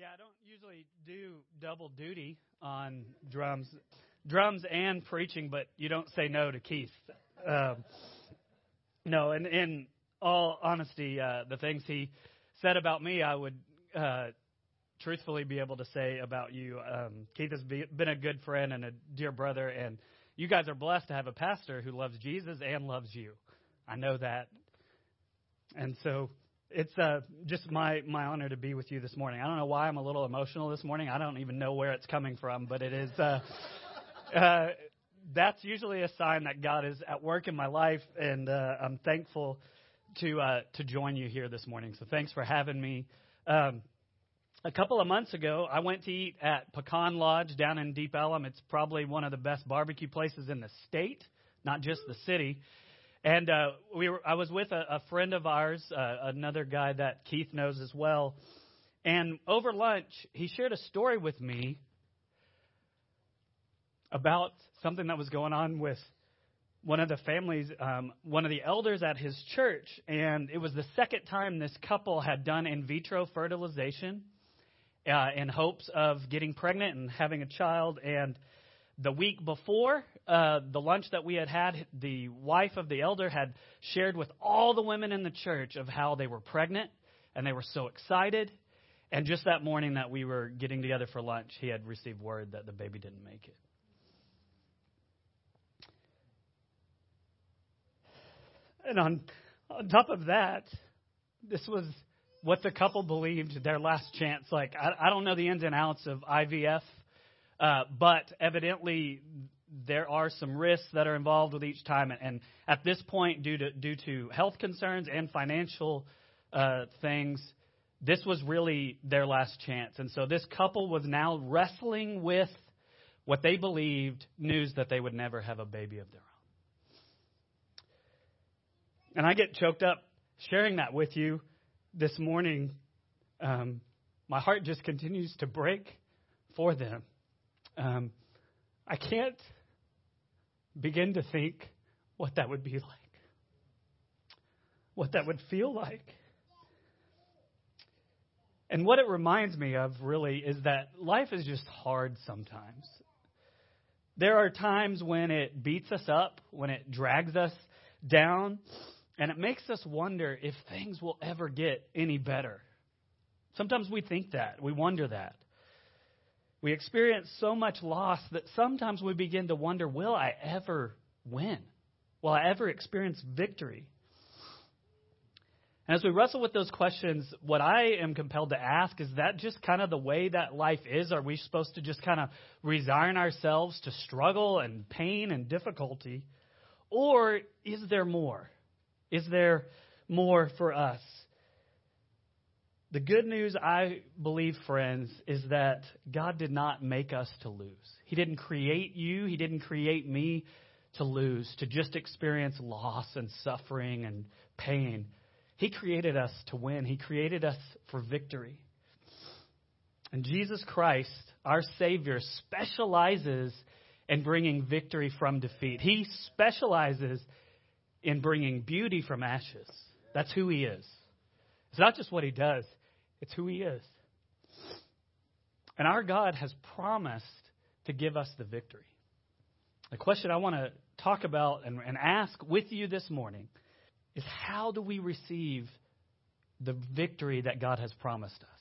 Yeah, I don't usually do double duty on drums, drums and preaching, but you don't say no to Keith. Um, no, and in all honesty, uh, the things he said about me, I would uh, truthfully be able to say about you. Um, Keith has be, been a good friend and a dear brother, and you guys are blessed to have a pastor who loves Jesus and loves you. I know that, and so it's uh, just my, my honor to be with you this morning. I don't know why I'm a little emotional this morning. I don't even know where it's coming from, but it is. Uh, uh, that's usually a sign that God is at work in my life, and uh, I'm thankful to uh, to join you here this morning. So thanks for having me. Um, a couple of months ago, I went to eat at Pecan Lodge down in Deep Ellum. It's probably one of the best barbecue places in the state, not just the city. And uh, we were, I was with a, a friend of ours, uh, another guy that Keith knows as well. And over lunch, he shared a story with me about something that was going on with one of the families, um, one of the elders at his church. And it was the second time this couple had done in vitro fertilization uh, in hopes of getting pregnant and having a child. And the week before uh, the lunch that we had had, the wife of the elder had shared with all the women in the church of how they were pregnant and they were so excited. And just that morning that we were getting together for lunch, he had received word that the baby didn't make it. And on, on top of that, this was what the couple believed their last chance. Like, I, I don't know the ins and outs of IVF uh, but evidently, there are some risks that are involved with each time. And, at this point, due to, due to health concerns and financial uh, things, this was really their last chance. And so this couple was now wrestling with what they believed news that they would never have a baby of their own. And I get choked up sharing that with you this morning. Um, my heart just continues to break for them. Um, I can't begin to think what that would be like, what that would feel like. And what it reminds me of really is that life is just hard sometimes. There are times when it beats us up, when it drags us down, and it makes us wonder if things will ever get any better. Sometimes we think that, we wonder that. We experience so much loss that sometimes we begin to wonder will I ever win? Will I ever experience victory? And as we wrestle with those questions, what I am compelled to ask is that just kind of the way that life is? Are we supposed to just kind of resign ourselves to struggle and pain and difficulty? Or is there more? Is there more for us? The good news, I believe, friends, is that God did not make us to lose. He didn't create you, He didn't create me to lose, to just experience loss and suffering and pain. He created us to win, He created us for victory. And Jesus Christ, our Savior, specializes in bringing victory from defeat. He specializes in bringing beauty from ashes. That's who He is. It's not just what He does, it's who He is. And our God has promised to give us the victory. The question I want to talk about and, and ask with you this morning is how do we receive the victory that God has promised us?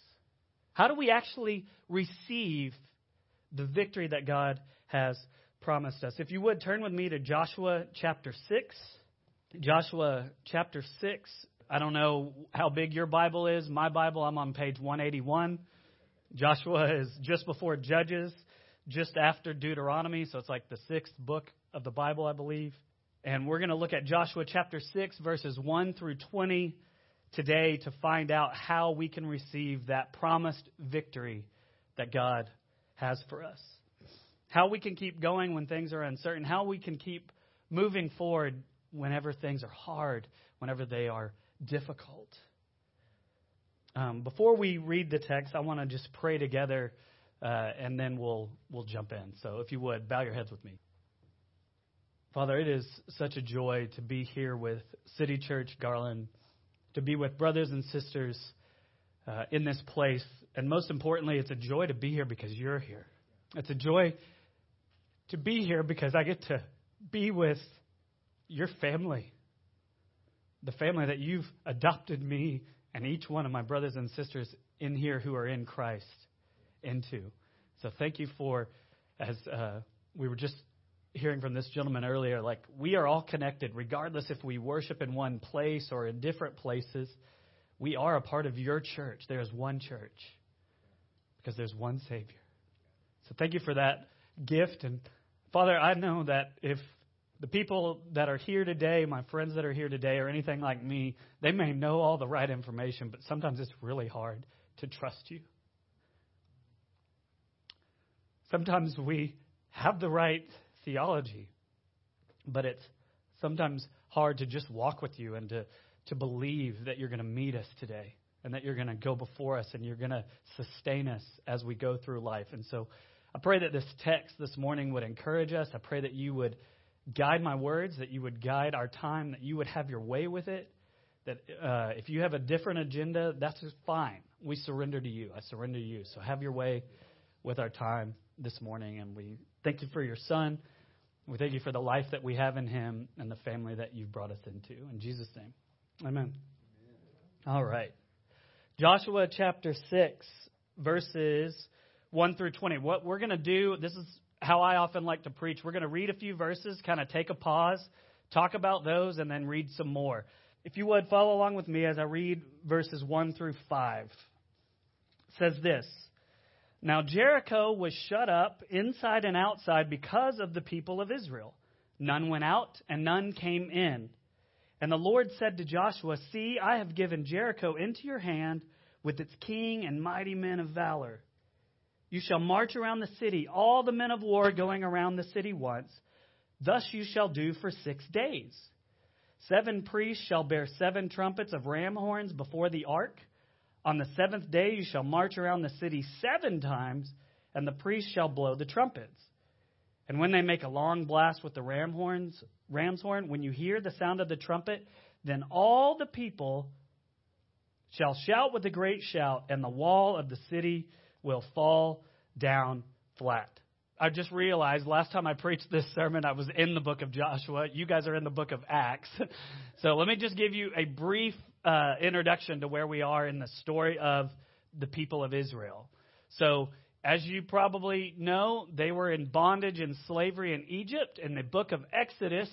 How do we actually receive the victory that God has promised us? If you would turn with me to Joshua chapter 6. Joshua chapter 6, I don't know how big your Bible is. My Bible, I'm on page 181. Joshua is just before Judges, just after Deuteronomy, so it's like the sixth book of the Bible, I believe. And we're going to look at Joshua chapter 6, verses 1 through 20 today to find out how we can receive that promised victory that God has for us. How we can keep going when things are uncertain. How we can keep moving forward whenever things are hard, whenever they are difficult. Um, before we read the text, I want to just pray together, uh, and then we'll we'll jump in. So, if you would, bow your heads with me. Father, it is such a joy to be here with City Church Garland, to be with brothers and sisters uh, in this place And most importantly, it's a joy to be here because you're here. It's a joy to be here because I get to be with your family, the family that you've adopted me and each one of my brothers and sisters in here who are in Christ into. So thank you for, as uh, we were just hearing from this gentleman earlier, like we are all connected, regardless if we worship in one place or in different places. We are a part of your church. There is one church because there's one Savior. So thank you for that gift. And Father, I know that if the people that are here today, my friends that are here today, or anything like me, they may know all the right information, but sometimes it's really hard to trust you. Sometimes we have the right theology, but it's sometimes hard to just walk with you and to, to believe that you're going to meet us today and that you're going to go before us and you're going to sustain us as we go through life. And so I pray that this text this morning would encourage us. I pray that you would guide my words, that you would guide our time, that you would have your way with it. That uh, if you have a different agenda, that's fine. We surrender to you. I surrender to you. So have your way with our time this morning. And we thank you for your son. We thank you for the life that we have in him and the family that you've brought us into. In Jesus' name, amen. amen. All right. Joshua chapter 6, verses 1 through 20. What we're going to do, this is how I often like to preach. We're going to read a few verses, kind of take a pause, talk about those, and then read some more. If you would, follow along with me as I read verses 1 through 5. It says this Now Jericho was shut up inside and outside because of the people of Israel. None went out, and none came in. And the Lord said to Joshua, See, I have given Jericho into your hand with its king and mighty men of valor. You shall march around the city, all the men of war going around the city once. Thus you shall do for six days. Seven priests shall bear seven trumpets of ram horns before the ark. On the seventh day you shall march around the city seven times, and the priests shall blow the trumpets. And when they make a long blast with the ram horns, ram's horn, when you hear the sound of the trumpet, then all the people shall shout with a great shout, and the wall of the city will fall down flat. I just realized last time I preached this sermon, I was in the book of Joshua. You guys are in the book of Acts. so let me just give you a brief uh, introduction to where we are in the story of the people of Israel. So, as you probably know, they were in bondage and slavery in Egypt, and the book of Exodus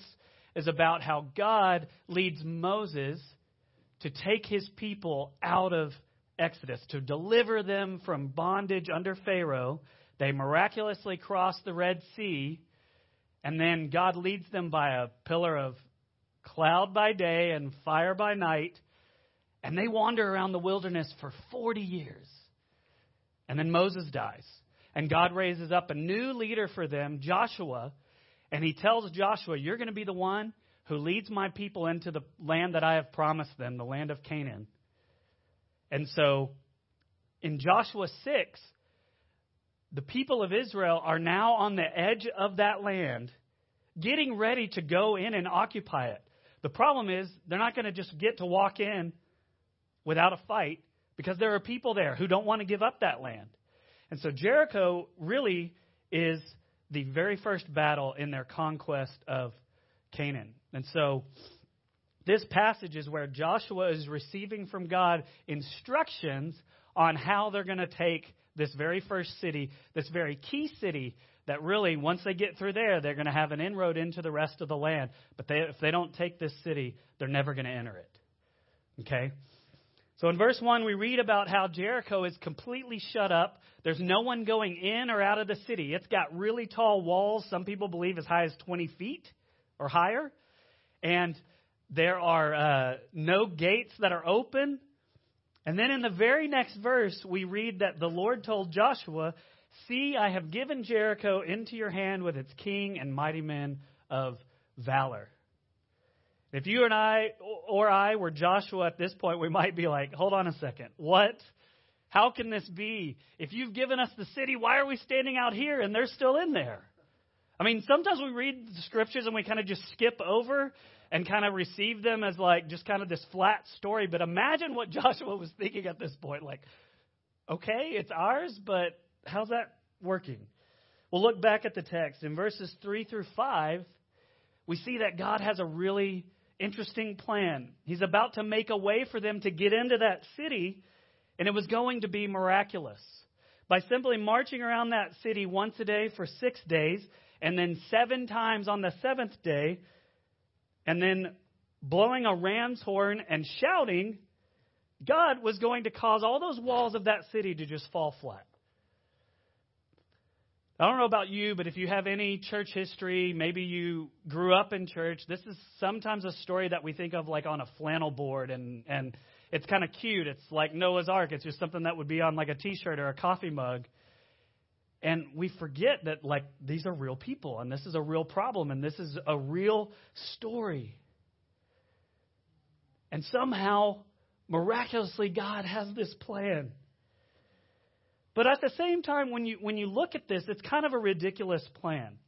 is about how God leads Moses to take his people out of Exodus, to deliver them from bondage under Pharaoh. They miraculously cross the Red Sea, and then God leads them by a pillar of cloud by day and fire by night, and they wander around the wilderness for 40 years. And then Moses dies, and God raises up a new leader for them, Joshua, and he tells Joshua, You're going to be the one who leads my people into the land that I have promised them, the land of Canaan. And so in Joshua 6, the people of Israel are now on the edge of that land, getting ready to go in and occupy it. The problem is, they're not going to just get to walk in without a fight because there are people there who don't want to give up that land. And so Jericho really is the very first battle in their conquest of Canaan. And so this passage is where Joshua is receiving from God instructions on how they're going to take this very first city, this very key city that really, once they get through there, they're going to have an inroad into the rest of the land. But they, if they don't take this city, they're never going to enter it. Okay? So in verse 1, we read about how Jericho is completely shut up. There's no one going in or out of the city. It's got really tall walls, some people believe as high as 20 feet or higher. And there are uh, no gates that are open. And then in the very next verse, we read that the Lord told Joshua, See, I have given Jericho into your hand with its king and mighty men of valor. If you and I or I were Joshua at this point, we might be like, hold on a second. What? How can this be? If you've given us the city, why are we standing out here and they're still in there? I mean, sometimes we read the scriptures and we kind of just skip over and kind of receive them as like just kind of this flat story. But imagine what Joshua was thinking at this point. Like, okay, it's ours, but how's that working? Well, look back at the text. In verses 3 through 5, we see that God has a really interesting plan. He's about to make a way for them to get into that city, and it was going to be miraculous. By simply marching around that city once a day for six days, and then seven times on the seventh day, and then blowing a ram's horn and shouting, God was going to cause all those walls of that city to just fall flat. I don't know about you, but if you have any church history, maybe you grew up in church, this is sometimes a story that we think of like on a flannel board and and it's kind of cute. It's like Noah's Ark. It's just something that would be on like a t-shirt or a coffee mug. And we forget that like these are real people and this is a real problem and this is a real story. And somehow miraculously God has this plan. But at the same time, when you, when you look at this, it's kind of a ridiculous plan.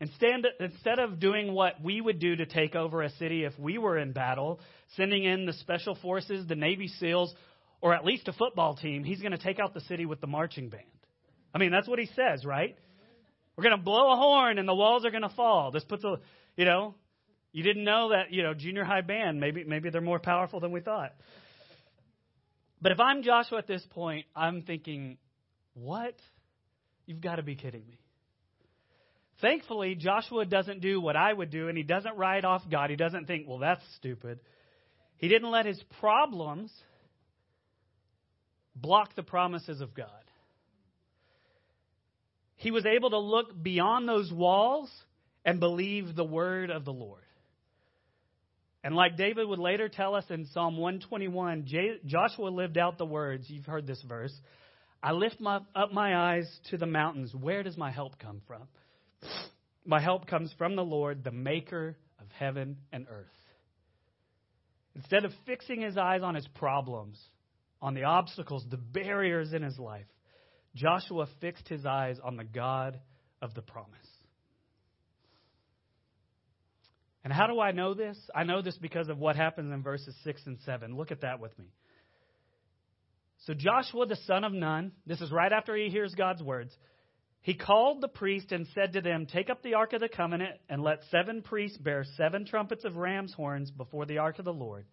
Instead, instead of doing what we would do to take over a city if we were in battle, sending in the special forces, the Navy SEALs, or at least a football team, he's going to take out the city with the marching band. I mean, that's what he says, right? We're going to blow a horn and the walls are going to fall. This puts a, you know, you didn't know that, you know, junior high band, maybe, maybe they're more powerful than we thought. But if I'm Joshua at this point, I'm thinking, what? You've got to be kidding me. Thankfully, Joshua doesn't do what I would do, and he doesn't write off God. He doesn't think, well, that's stupid. He didn't let his problems block the promises of God. He was able to look beyond those walls and believe the word of the Lord. And like David would later tell us in Psalm 121, Joshua lived out the words. You've heard this verse. I lift my, up my eyes to the mountains. Where does my help come from? My help comes from the Lord, the maker of heaven and earth. Instead of fixing his eyes on his problems, on the obstacles, the barriers in his life, Joshua fixed his eyes on the God of the promise. And how do I know this? I know this because of what happens in verses 6 and 7. Look at that with me. So Joshua the son of Nun, this is right after he hears God's words, he called the priest and said to them, Take up the ark of the covenant and let seven priests bear seven trumpets of ram's horns before the ark of the Lord.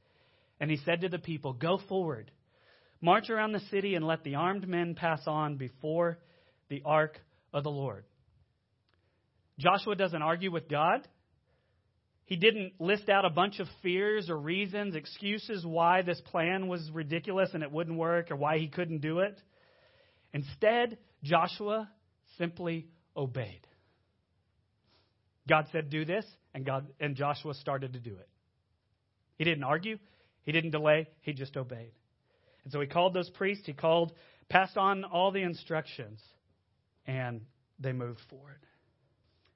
And he said to the people, Go forward, march around the city, and let the armed men pass on before the ark of the Lord. Joshua doesn't argue with God. He didn't list out a bunch of fears or reasons, excuses why this plan was ridiculous and it wouldn't work or why he couldn't do it. Instead, Joshua simply obeyed. God said, Do this, and, God, and Joshua started to do it. He didn't argue, he didn't delay, he just obeyed. And so he called those priests, he called, passed on all the instructions, and they moved forward.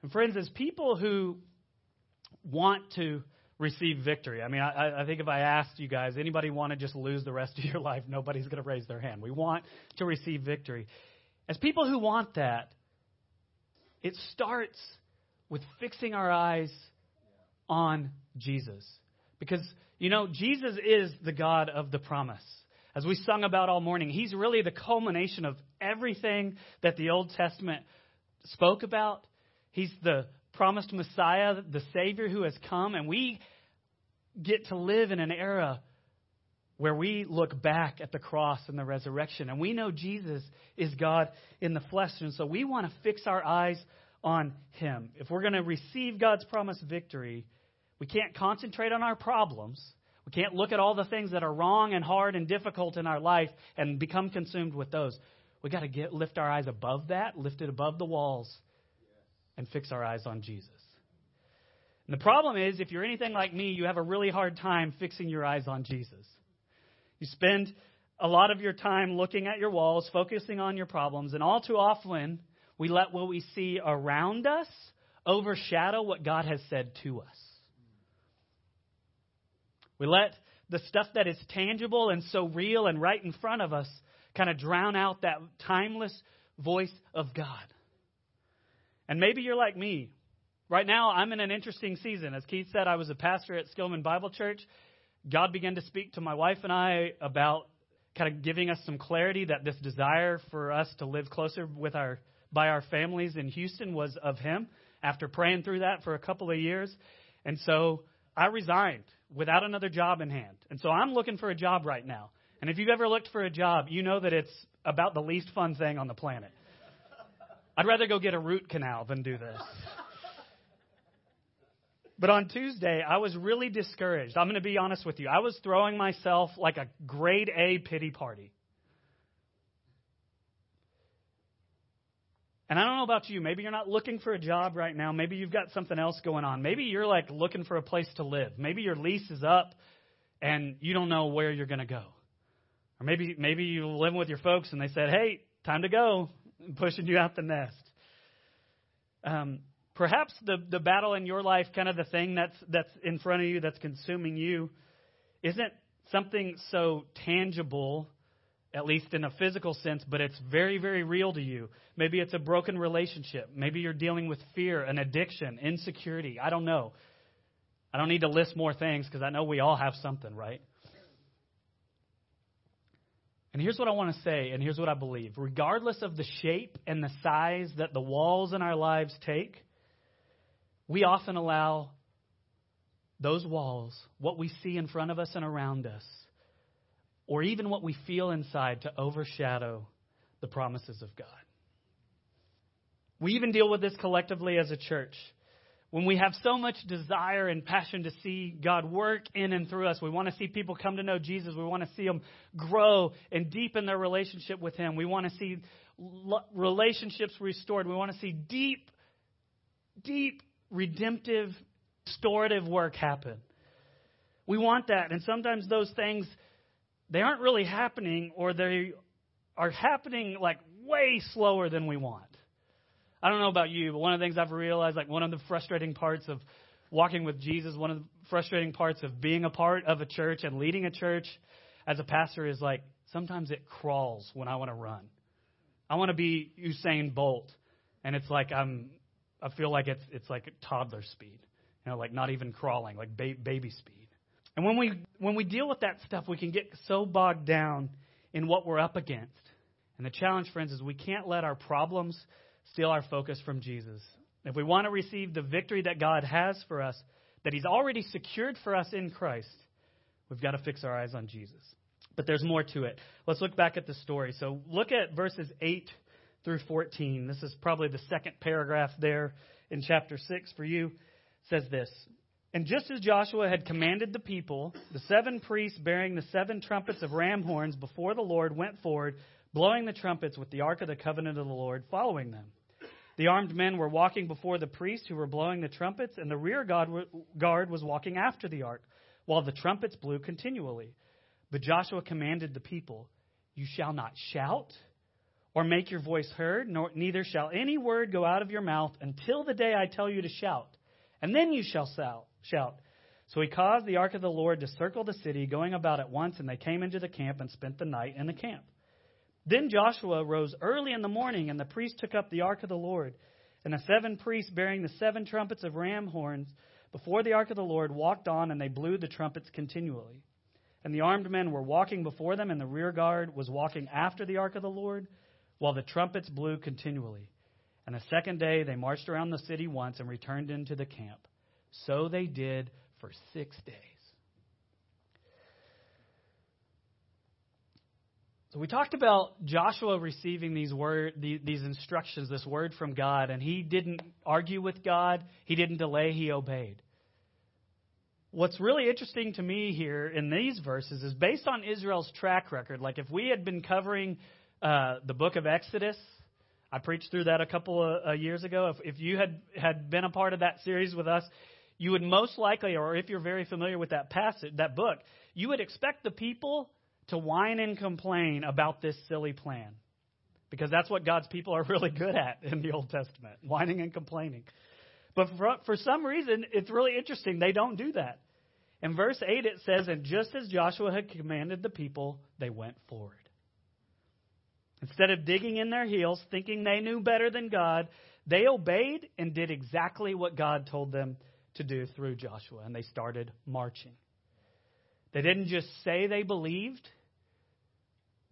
And friends, as people who want to receive victory. I mean, I, I think if I asked you guys, anybody want to just lose the rest of your life, nobody's going to raise their hand. We want to receive victory. As people who want that, it starts with fixing our eyes on Jesus. Because, you know, Jesus is the God of the promise. As we sung about all morning, He's really the culmination of everything that the Old Testament spoke about. He's the promised Messiah, the Savior who has come, and we get to live in an era where we look back at the cross and the resurrection, and we know Jesus is God in the flesh, and so we want to fix our eyes on Him. If we're going to receive God's promised victory, we can't concentrate on our problems. We can't look at all the things that are wrong and hard and difficult in our life and become consumed with those. We've got to get, lift our eyes above that, lift it above the walls, and fix our eyes on Jesus. And the problem is, if you're anything like me, you have a really hard time fixing your eyes on Jesus. You spend a lot of your time looking at your walls, focusing on your problems, and all too often, we let what we see around us overshadow what God has said to us. We let the stuff that is tangible and so real and right in front of us kind of drown out that timeless voice of God. And maybe you're like me. Right now, I'm in an interesting season. As Keith said, I was a pastor at Skillman Bible Church. God began to speak to my wife and I about kind of giving us some clarity that this desire for us to live closer with our by our families in Houston was of him after praying through that for a couple of years. And so I resigned without another job in hand. And so I'm looking for a job right now. And if you've ever looked for a job, you know that it's about the least fun thing on the planet. I'd rather go get a root canal than do this. But on Tuesday, I was really discouraged. I'm going to be honest with you. I was throwing myself like a grade A pity party. And I don't know about you. Maybe you're not looking for a job right now. Maybe you've got something else going on. Maybe you're like looking for a place to live. Maybe your lease is up and you don't know where you're going to go. Or maybe maybe you're living with your folks and they said, "Hey, time to go," pushing you out the nest. Um, perhaps the the battle in your life, kind of the thing that's that's in front of you, that's consuming you, isn't something so tangible, at least in a physical sense, but it's very very real to you. Maybe it's a broken relationship. Maybe you're dealing with fear, an addiction, insecurity. I don't know. I don't need to list more things because I know we all have something, right? And here's what I want to say, and here's what I believe. Regardless of the shape and the size that the walls in our lives take, we often allow those walls, what we see in front of us and around us, or even what we feel inside, to overshadow the promises of God. We even deal with this collectively as a church when we have so much desire and passion to see God work in and through us, we want to see people come to know Jesus. We want to see them grow and deepen their relationship with Him. We want to see relationships restored. We want to see deep, deep, redemptive, restorative work happen. We want that. And sometimes those things, they aren't really happening or they are happening like way slower than we want. I don't know about you, but one of the things I've realized, like one of the frustrating parts of walking with Jesus, one of the frustrating parts of being a part of a church and leading a church as a pastor is like sometimes it crawls when I want to run. I want to be Usain Bolt, and it's like I'm. I feel like it's it's like toddler speed, you know, like not even crawling, like ba- baby speed. And when we when we deal with that stuff, we can get so bogged down in what we're up against. And the challenge, friends, is we can't let our problems steal our focus from Jesus. If we want to receive the victory that God has for us, that He's already secured for us in Christ, we've got to fix our eyes on Jesus. But there's more to it. Let's look back at the story. So look at verses 8 through 14. This is probably the second paragraph there in chapter 6 for you. It says this And just as Joshua had commanded the people, the seven priests bearing the seven trumpets of ram horns before the Lord went forward, blowing the trumpets with the ark of the covenant of the Lord following them. The armed men were walking before the priests who were blowing the trumpets, and the rear guard was walking after the ark, while the trumpets blew continually. But Joshua commanded the people, You shall not shout or make your voice heard, nor, neither shall any word go out of your mouth until the day I tell you to shout, and then you shall shout. So he caused the ark of the Lord to circle the city, going about at once, and they came into the camp and spent the night in the camp. Then Joshua rose early in the morning, and the priests took up the ark of the Lord. And the seven priests bearing the seven trumpets of ram horns before the ark of the Lord walked on, and they blew the trumpets continually. And the armed men were walking before them, and the rear guard was walking after the ark of the Lord, while the trumpets blew continually. And the second day they marched around the city once and returned into the camp. So they did for six days. So we talked about Joshua receiving these word these instructions, this word from God, and he didn't argue with God. He didn't delay. He obeyed. What's really interesting to me here in these verses is based on Israel's track record. Like if we had been covering uh, the book of Exodus, I preached through that a couple of uh, years ago. If, if you had had been a part of that series with us, you would most likely, or if you're very familiar with that passage, that book, you would expect the people to whine and complain about this silly plan. Because that's what God's people are really good at in the Old Testament whining and complaining. But for, for some reason, it's really interesting. They don't do that. In verse 8, it says, And just as Joshua had commanded the people, they went forward. Instead of digging in their heels, thinking they knew better than God, they obeyed and did exactly what God told them to do through Joshua, and they started marching. They didn't just say they believed,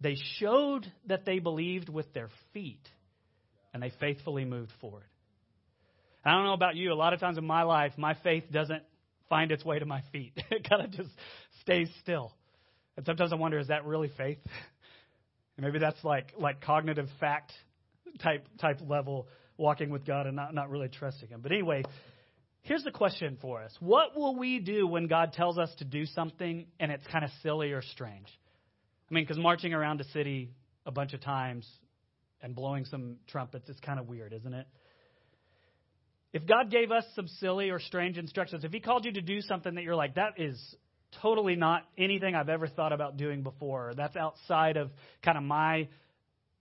They showed that they believed with their feet, and they faithfully moved forward. I don't know about you. A lot of times in my life, my faith doesn't find its way to my feet. It kind of just stays still. And sometimes I wonder, is that really faith? And maybe that's like like cognitive fact type type level walking with God and not, not really trusting him. But anyway, here's the question for us. What will we do when God tells us to do something and it's kind of silly or strange? I mean, because marching around a city a bunch of times and blowing some trumpets is kind of weird, isn't it? If God gave us some silly or strange instructions, if He called you to do something that you're like, that is totally not anything I've ever thought about doing before, that's outside of kind of my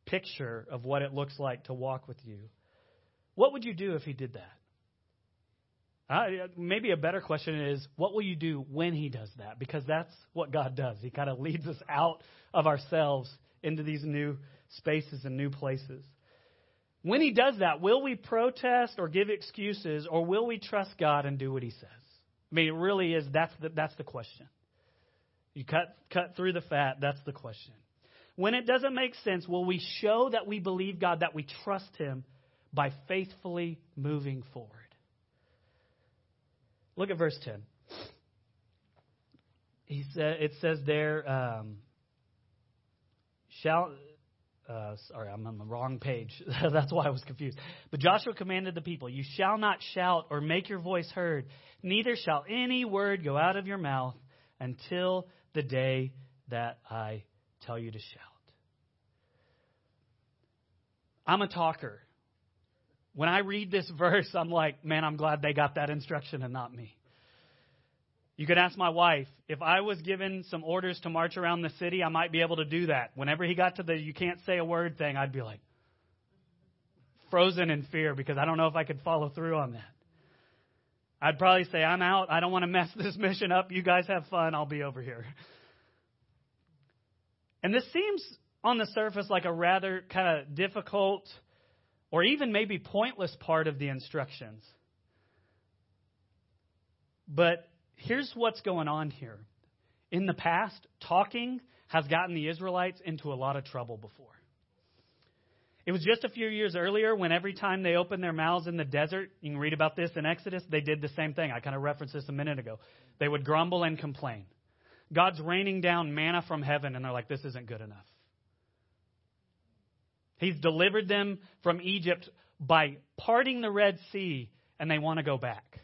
picture of what it looks like to walk with you, what would you do if He did that? Uh, maybe a better question is, what will you do when He does that? Because that's what God does. He kind of leads us out of ourselves into these new spaces and new places. When he does that, will we protest or give excuses, or will we trust God and do what he says? I mean, it really is. That's the, that's the question. You cut, cut through the fat, that's the question. When it doesn't make sense, will we show that we believe God, that we trust him by faithfully moving forward? Look at verse 10. He said, it says there, um, shall uh, sorry, I'm on the wrong page. That's why I was confused. But Joshua commanded the people, You shall not shout or make your voice heard, neither shall any word go out of your mouth until the day that I tell you to shout. I'm a talker. When I read this verse, I'm like, man, I'm glad they got that instruction and not me. You could ask my wife, if I was given some orders to march around the city, I might be able to do that. Whenever he got to the you can't say a word thing, I'd be like frozen in fear because I don't know if I could follow through on that. I'd probably say, I'm out. I don't want to mess this mission up. You guys have fun. I'll be over here. And this seems on the surface like a rather kind of difficult or even maybe pointless part of the instructions. But here's what's going on here. In the past, talking has gotten the Israelites into a lot of trouble before. It was just a few years earlier when every time they opened their mouths in the desert, you can read about this in Exodus, they did the same thing. I kind of referenced this a minute ago. They would grumble and complain. God's raining down manna from heaven, and they're like, this isn't good enough. He's delivered them from Egypt by parting the Red Sea, and they want to go back.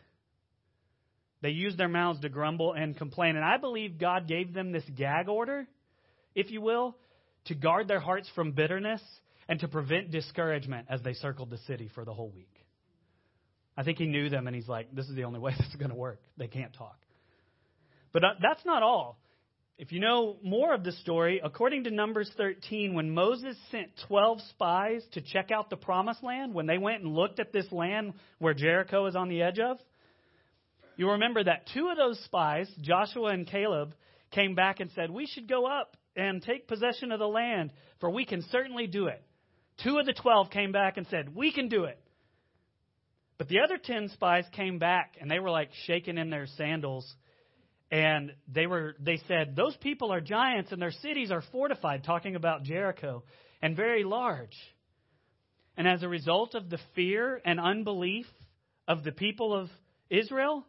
They use their mouths to grumble and complain. And I believe God gave them this gag order, if you will, to guard their hearts from bitterness and to prevent discouragement as they circled the city for the whole week. I think he knew them and he's like, this is the only way this is going to work. They can't talk. But uh, that's not all. If you know more of the story, according to Numbers 13, when Moses sent 12 spies to check out the promised land, when they went and looked at this land where Jericho is on the edge of, you remember that two of those spies, Joshua and Caleb, came back and said, We should go up and take possession of the land, for we can certainly do it. Two of the twelve came back and said, We can do it. But the other ten spies came back and they were like shaking in their sandals. And they were they said, Those people are giants and their cities are fortified, talking about Jericho, and very large. And as a result of the fear and unbelief of the people of Israel,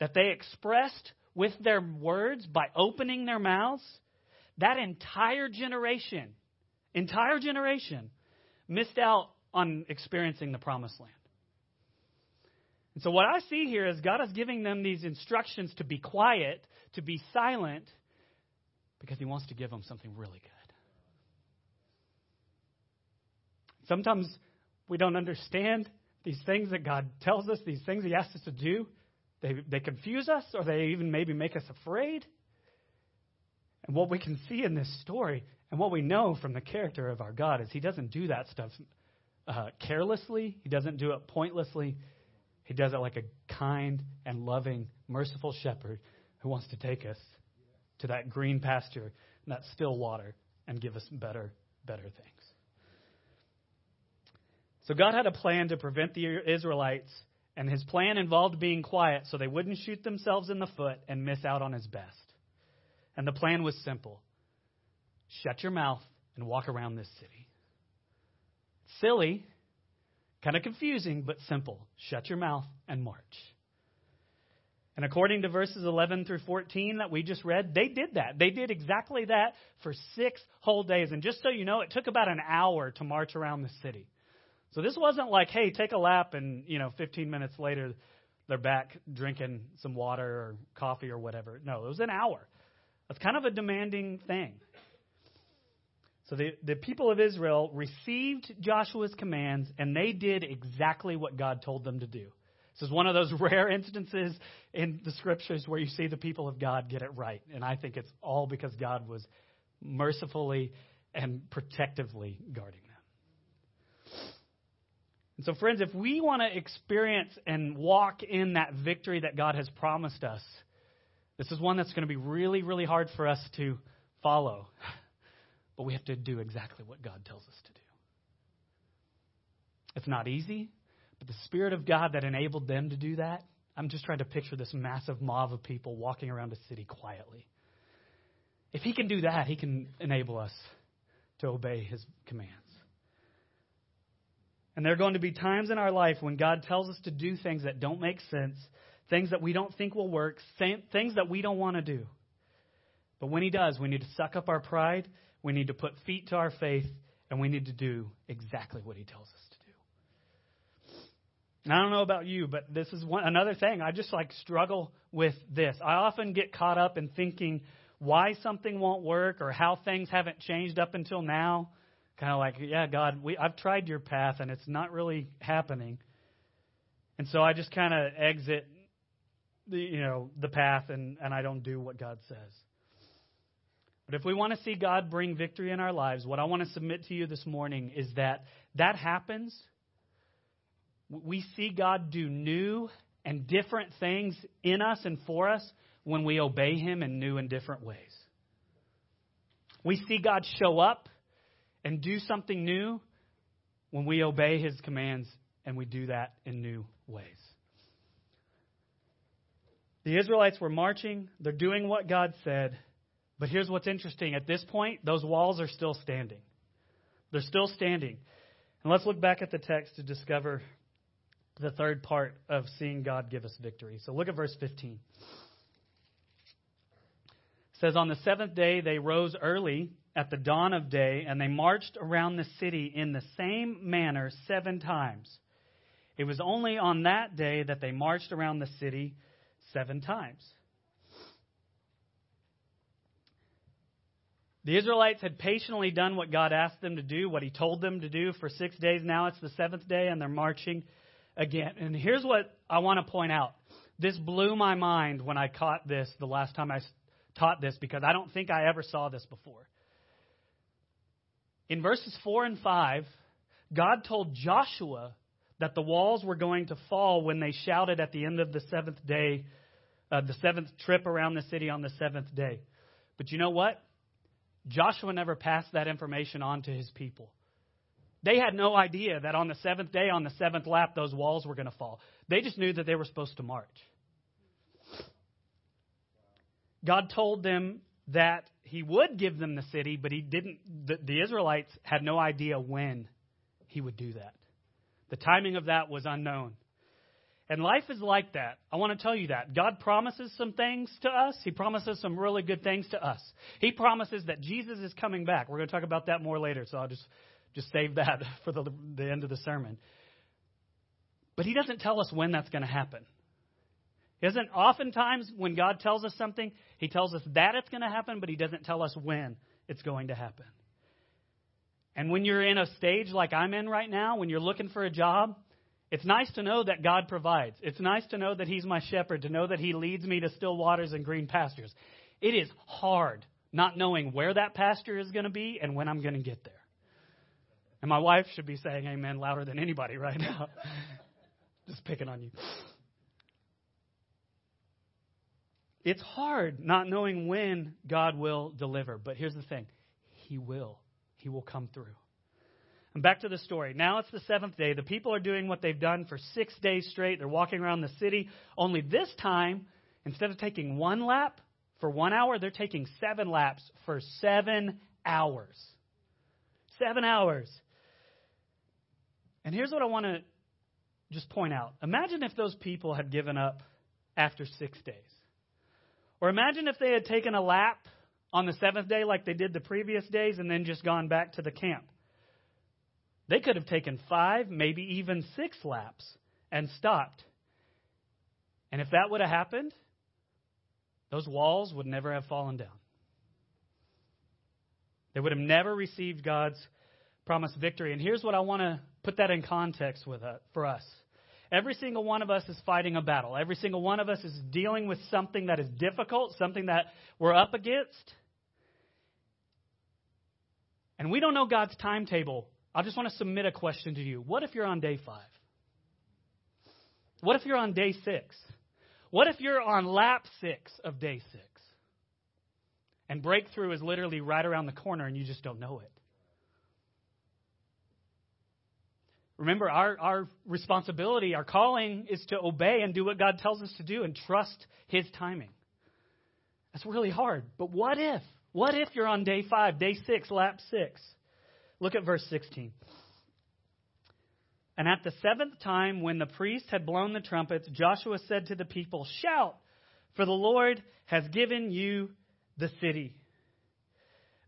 that they expressed with their words by opening their mouths, that entire generation, entire generation, missed out on experiencing the promised land. And so, what I see here is God is giving them these instructions to be quiet, to be silent, because He wants to give them something really good. Sometimes we don't understand these things that God tells us, these things He asks us to do. They, they confuse us or they even maybe make us afraid. And what we can see in this story and what we know from the character of our God is He doesn't do that stuff uh, carelessly, He doesn't do it pointlessly. He does it like a kind and loving, merciful shepherd who wants to take us to that green pasture and that still water and give us better, better things. So God had a plan to prevent the Israelites and his plan involved being quiet so they wouldn't shoot themselves in the foot and miss out on his best. And the plan was simple shut your mouth and walk around this city. Silly, kind of confusing, but simple. Shut your mouth and march. And according to verses 11 through 14 that we just read, they did that. They did exactly that for six whole days. And just so you know, it took about an hour to march around the city. So this wasn't like, hey, take a lap and, you know, 15 minutes later they're back drinking some water or coffee or whatever. No, it was an hour. That's kind of a demanding thing. So the, the people of Israel received Joshua's commands and they did exactly what God told them to do. This is one of those rare instances in the scriptures where you see the people of God get it right. And I think it's all because God was mercifully and protectively guarding them. And so, friends, if we want to experience and walk in that victory that God has promised us, this is one that's going to be really, really hard for us to follow. But we have to do exactly what God tells us to do. It's not easy, but the Spirit of God that enabled them to do that, I'm just trying to picture this massive mob of people walking around a city quietly. If He can do that, He can enable us to obey His commands. And there are going to be times in our life when God tells us to do things that don't make sense, things that we don't think will work, things that we don't want to do. But when He does, we need to suck up our pride we need to put feet to our faith, and we need to do exactly what He tells us to do. And I don't know about you, but this is one, another thing. I just like struggle with this. I often get caught up in thinking why something won't work or how things haven't changed up until now. Kind of like, yeah, God, we, I've tried your path and it's not really happening. And so I just kind of exit the you know the path and, and I don't do what God says. But if we want to see God bring victory in our lives, what I want to submit to you this morning is that that happens. We see God do new and different things in us and for us when we obey Him in new and different ways. We see God show up and do something new when we obey His commands and we do that in new ways. The Israelites were marching, they're doing what God said. But here's what's interesting. At this point, those walls are still standing. They're still standing. And let's look back at the text to discover the third part of seeing God give us victory. So look at verse 15. It says, On the seventh day they rose early at the dawn of day, and they marched around the city in the same manner seven times. It was only on that day that they marched around the city seven times. The Israelites had patiently done what God asked them to do, what He told them to do for six days. Now it's the seventh day, and they're marching again. And here's what I want to point out. This blew my mind when I caught this the last time I taught this because I don't think I ever saw this before. In verses 4 and 5, God told Joshua that the walls were going to fall when they shouted at the end of the seventh day, uh, the seventh trip around the city on the seventh day. But you know what? Joshua never passed that information on to his people. They had no idea that on the seventh day, on the seventh lap, those walls were going to fall. They just knew that they were supposed to march. God told them that He would give them the city, but He didn't. The, the Israelites had no idea when He would do that. The timing of that was unknown. And life is like that. I want to tell you that. God promises some things to us. He promises some really good things to us. He promises that Jesus is coming back. We're going to talk about that more later, so I'll just, just save that for the, the end of the sermon. But He doesn't tell us when that's going to happen. Doesn't, oftentimes, when God tells us something, He tells us that it's going to happen, but He doesn't tell us when it's going to happen. And when you're in a stage like I'm in right now, when you're looking for a job, it's nice to know that God provides. It's nice to know that He's my shepherd, to know that He leads me to still waters and green pastures. It is hard not knowing where that pasture is going to be and when I'm going to get there. And my wife should be saying amen louder than anybody right now. Just picking on you. It's hard not knowing when God will deliver. But here's the thing He will. He will come through. Back to the story. Now it's the seventh day. The people are doing what they've done for six days straight. They're walking around the city. Only this time, instead of taking one lap for one hour, they're taking seven laps for seven hours. Seven hours. And here's what I want to just point out. Imagine if those people had given up after six days. Or imagine if they had taken a lap on the seventh day like they did the previous days and then just gone back to the camp. They could have taken five, maybe even six laps and stopped. And if that would have happened, those walls would never have fallen down. They would have never received God's promised victory. And here's what I want to put that in context with uh, for us. Every single one of us is fighting a battle. Every single one of us is dealing with something that is difficult, something that we're up against. And we don't know God's timetable. I just want to submit a question to you. What if you're on day five? What if you're on day six? What if you're on lap six of day six? And breakthrough is literally right around the corner and you just don't know it. Remember, our, our responsibility, our calling is to obey and do what God tells us to do and trust His timing. That's really hard. But what if? What if you're on day five, day six, lap six? Look at verse 16. And at the seventh time, when the priest had blown the trumpets, Joshua said to the people, Shout, for the Lord has given you the city.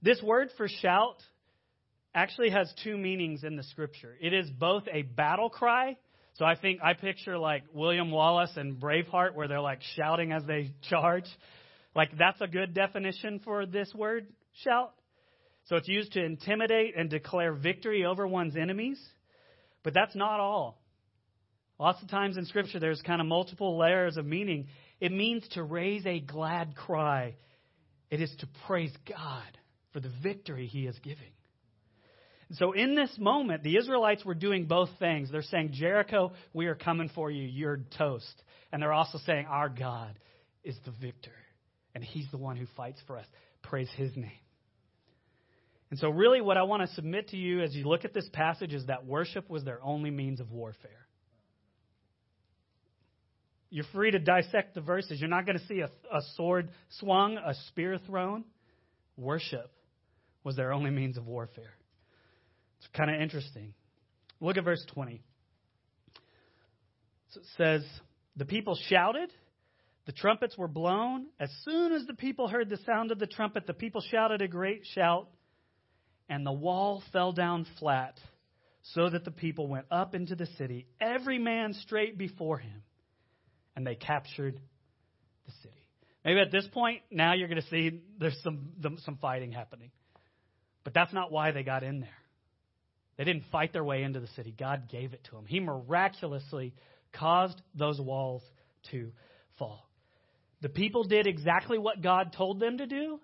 This word for shout actually has two meanings in the scripture. It is both a battle cry. So I think I picture like William Wallace and Braveheart where they're like shouting as they charge. Like that's a good definition for this word, shout. So it's used to intimidate and declare victory over one's enemies. But that's not all. Lots of times in Scripture, there's kind of multiple layers of meaning. It means to raise a glad cry, it is to praise God for the victory He is giving. So in this moment, the Israelites were doing both things. They're saying, Jericho, we are coming for you. You're toast. And they're also saying, Our God is the victor, and He's the one who fights for us. Praise His name. And so, really, what I want to submit to you as you look at this passage is that worship was their only means of warfare. You're free to dissect the verses. You're not going to see a, a sword swung, a spear thrown. Worship was their only means of warfare. It's kind of interesting. Look at verse 20. So it says, The people shouted, the trumpets were blown. As soon as the people heard the sound of the trumpet, the people shouted a great shout and the wall fell down flat, so that the people went up into the city, every man straight before him, and they captured the city. Maybe at this point, now you're going to see there's some, some fighting happening. But that's not why they got in there. They didn't fight their way into the city. God gave it to them. He miraculously caused those walls to fall. The people did exactly what God told them to do,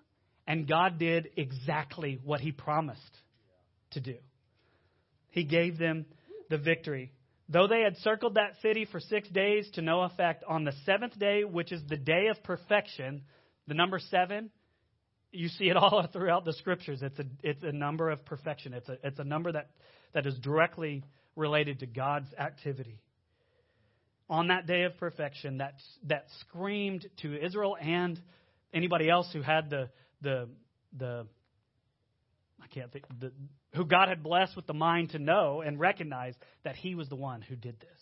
and God did exactly what he promised to do. He gave them the victory. Though they had circled that city for six days to no effect, on the seventh day, which is the day of perfection, the number seven, you see it all throughout the scriptures. It's a, it's a number of perfection. It's a, it's a number that, that is directly related to God's activity. On that day of perfection, that, that screamed to Israel and anybody else who had the, the the I can't think the, who God had blessed with the mind to know and recognize that He was the one who did this.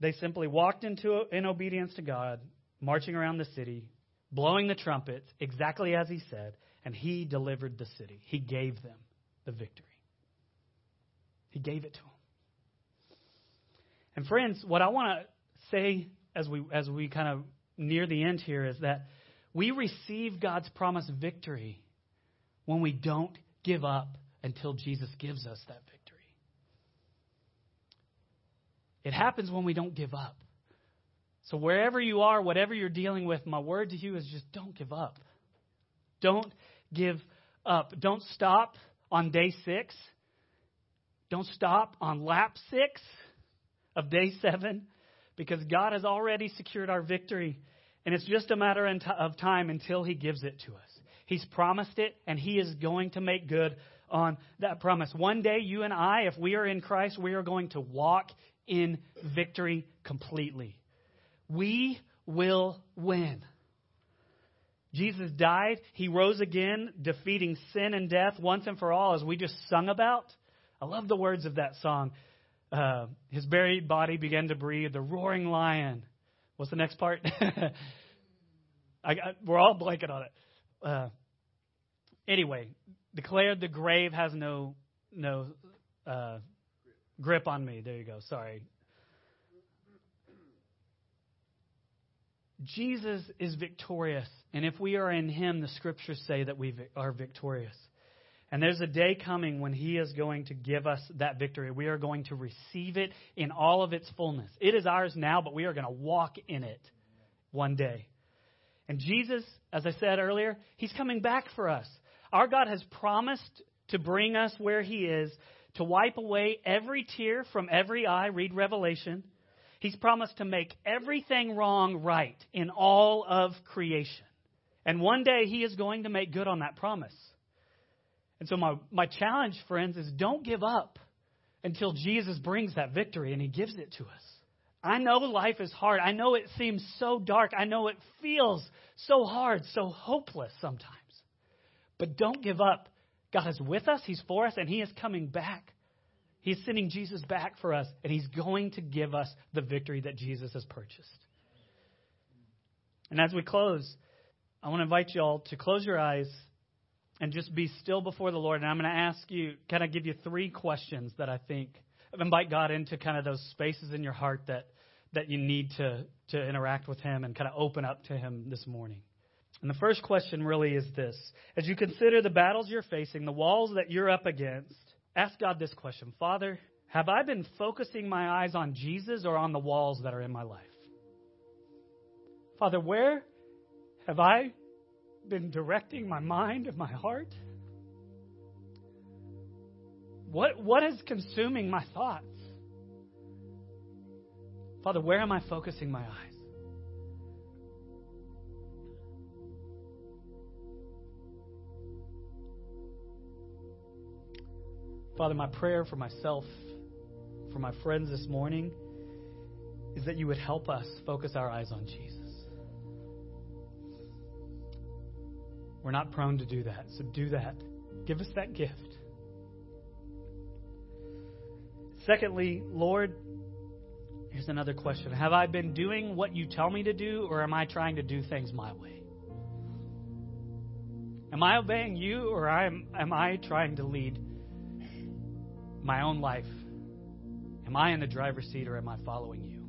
They simply walked into in obedience to God, marching around the city, blowing the trumpets exactly as He said, and He delivered the city. He gave them the victory. He gave it to them. And friends, what I want to say as we as we kind of near the end here is that we receive God's promised victory when we don't give up until Jesus gives us that victory. It happens when we don't give up. So, wherever you are, whatever you're dealing with, my word to you is just don't give up. Don't give up. Don't stop on day six. Don't stop on lap six of day seven because God has already secured our victory. And it's just a matter of time until He gives it to us. He's promised it, and He is going to make good on that promise. One day, you and I, if we are in Christ, we are going to walk in victory completely. We will win. Jesus died. He rose again, defeating sin and death once and for all, as we just sung about. I love the words of that song. Uh, his buried body began to breathe. The roaring lion. What's the next part? I, we're all blanking on it. Uh, anyway, declared the grave has no no uh, grip on me. There you go. Sorry. Jesus is victorious, and if we are in Him, the Scriptures say that we are victorious. And there's a day coming when He is going to give us that victory. We are going to receive it in all of its fullness. It is ours now, but we are going to walk in it one day. And Jesus, as I said earlier, He's coming back for us. Our God has promised to bring us where He is, to wipe away every tear from every eye. Read Revelation. He's promised to make everything wrong right in all of creation. And one day He is going to make good on that promise. And so, my, my challenge, friends, is don't give up until Jesus brings that victory and He gives it to us. I know life is hard. I know it seems so dark. I know it feels so hard, so hopeless sometimes. But don't give up. God is with us, He's for us, and He is coming back. He's sending Jesus back for us, and He's going to give us the victory that Jesus has purchased. And as we close, I want to invite you all to close your eyes and just be still before the Lord. And I'm going to ask you, kind of give you three questions that I think invite God into kind of those spaces in your heart that that you need to to interact with Him and kind of open up to Him this morning. And the first question really is this: As you consider the battles you're facing, the walls that you're up against, ask God this question: Father, have I been focusing my eyes on Jesus or on the walls that are in my life? Father, where have I been directing my mind and my heart? What, what is consuming my thoughts? Father, where am I focusing my eyes? Father, my prayer for myself, for my friends this morning, is that you would help us focus our eyes on Jesus. We're not prone to do that, so do that. Give us that gift. Secondly, Lord, here's another question Have I been doing what you tell me to do, or am I trying to do things my way? Am I obeying you, or am, am I trying to lead my own life? Am I in the driver's seat, or am I following you?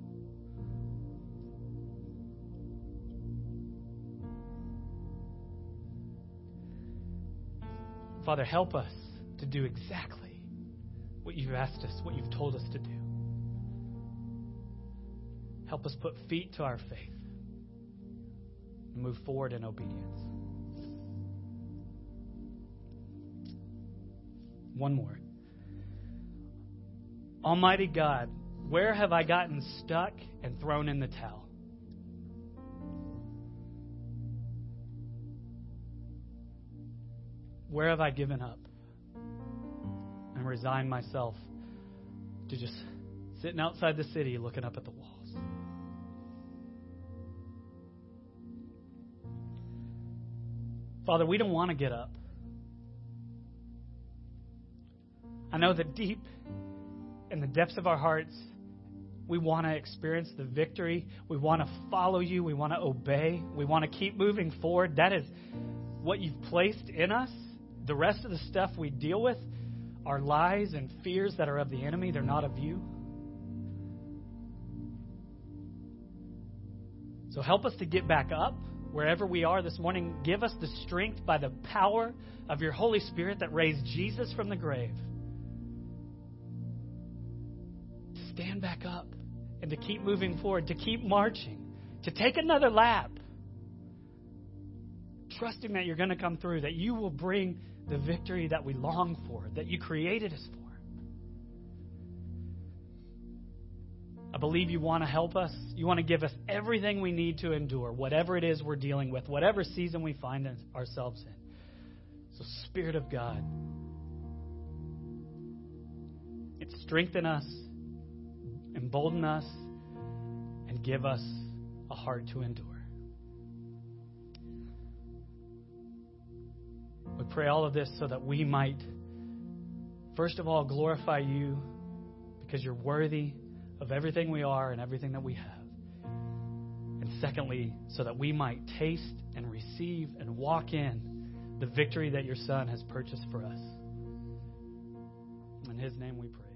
Father, help us to do exactly what you've asked us, what you've told us to do. Help us put feet to our faith and move forward in obedience. One more. Almighty God, where have I gotten stuck and thrown in the towel? Where have I given up? and resign myself to just sitting outside the city looking up at the walls. Father, we don't want to get up. I know that deep in the depths of our hearts, we want to experience the victory. We want to follow you. We want to obey. We want to keep moving forward. That is what you've placed in us. The rest of the stuff we deal with, are lies and fears that are of the enemy, they're not of you. So help us to get back up wherever we are this morning. Give us the strength by the power of your Holy Spirit that raised Jesus from the grave stand back up and to keep moving forward, to keep marching, to take another lap, trusting that you're going to come through, that you will bring the victory that we long for, that you created us for. I believe you want to help us. You want to give us everything we need to endure, whatever it is we're dealing with, whatever season we find ourselves in. So, Spirit of God, it strengthen us, embolden us, and give us a heart to endure. Pray all of this so that we might, first of all, glorify you because you're worthy of everything we are and everything that we have. And secondly, so that we might taste and receive and walk in the victory that your Son has purchased for us. In His name we pray.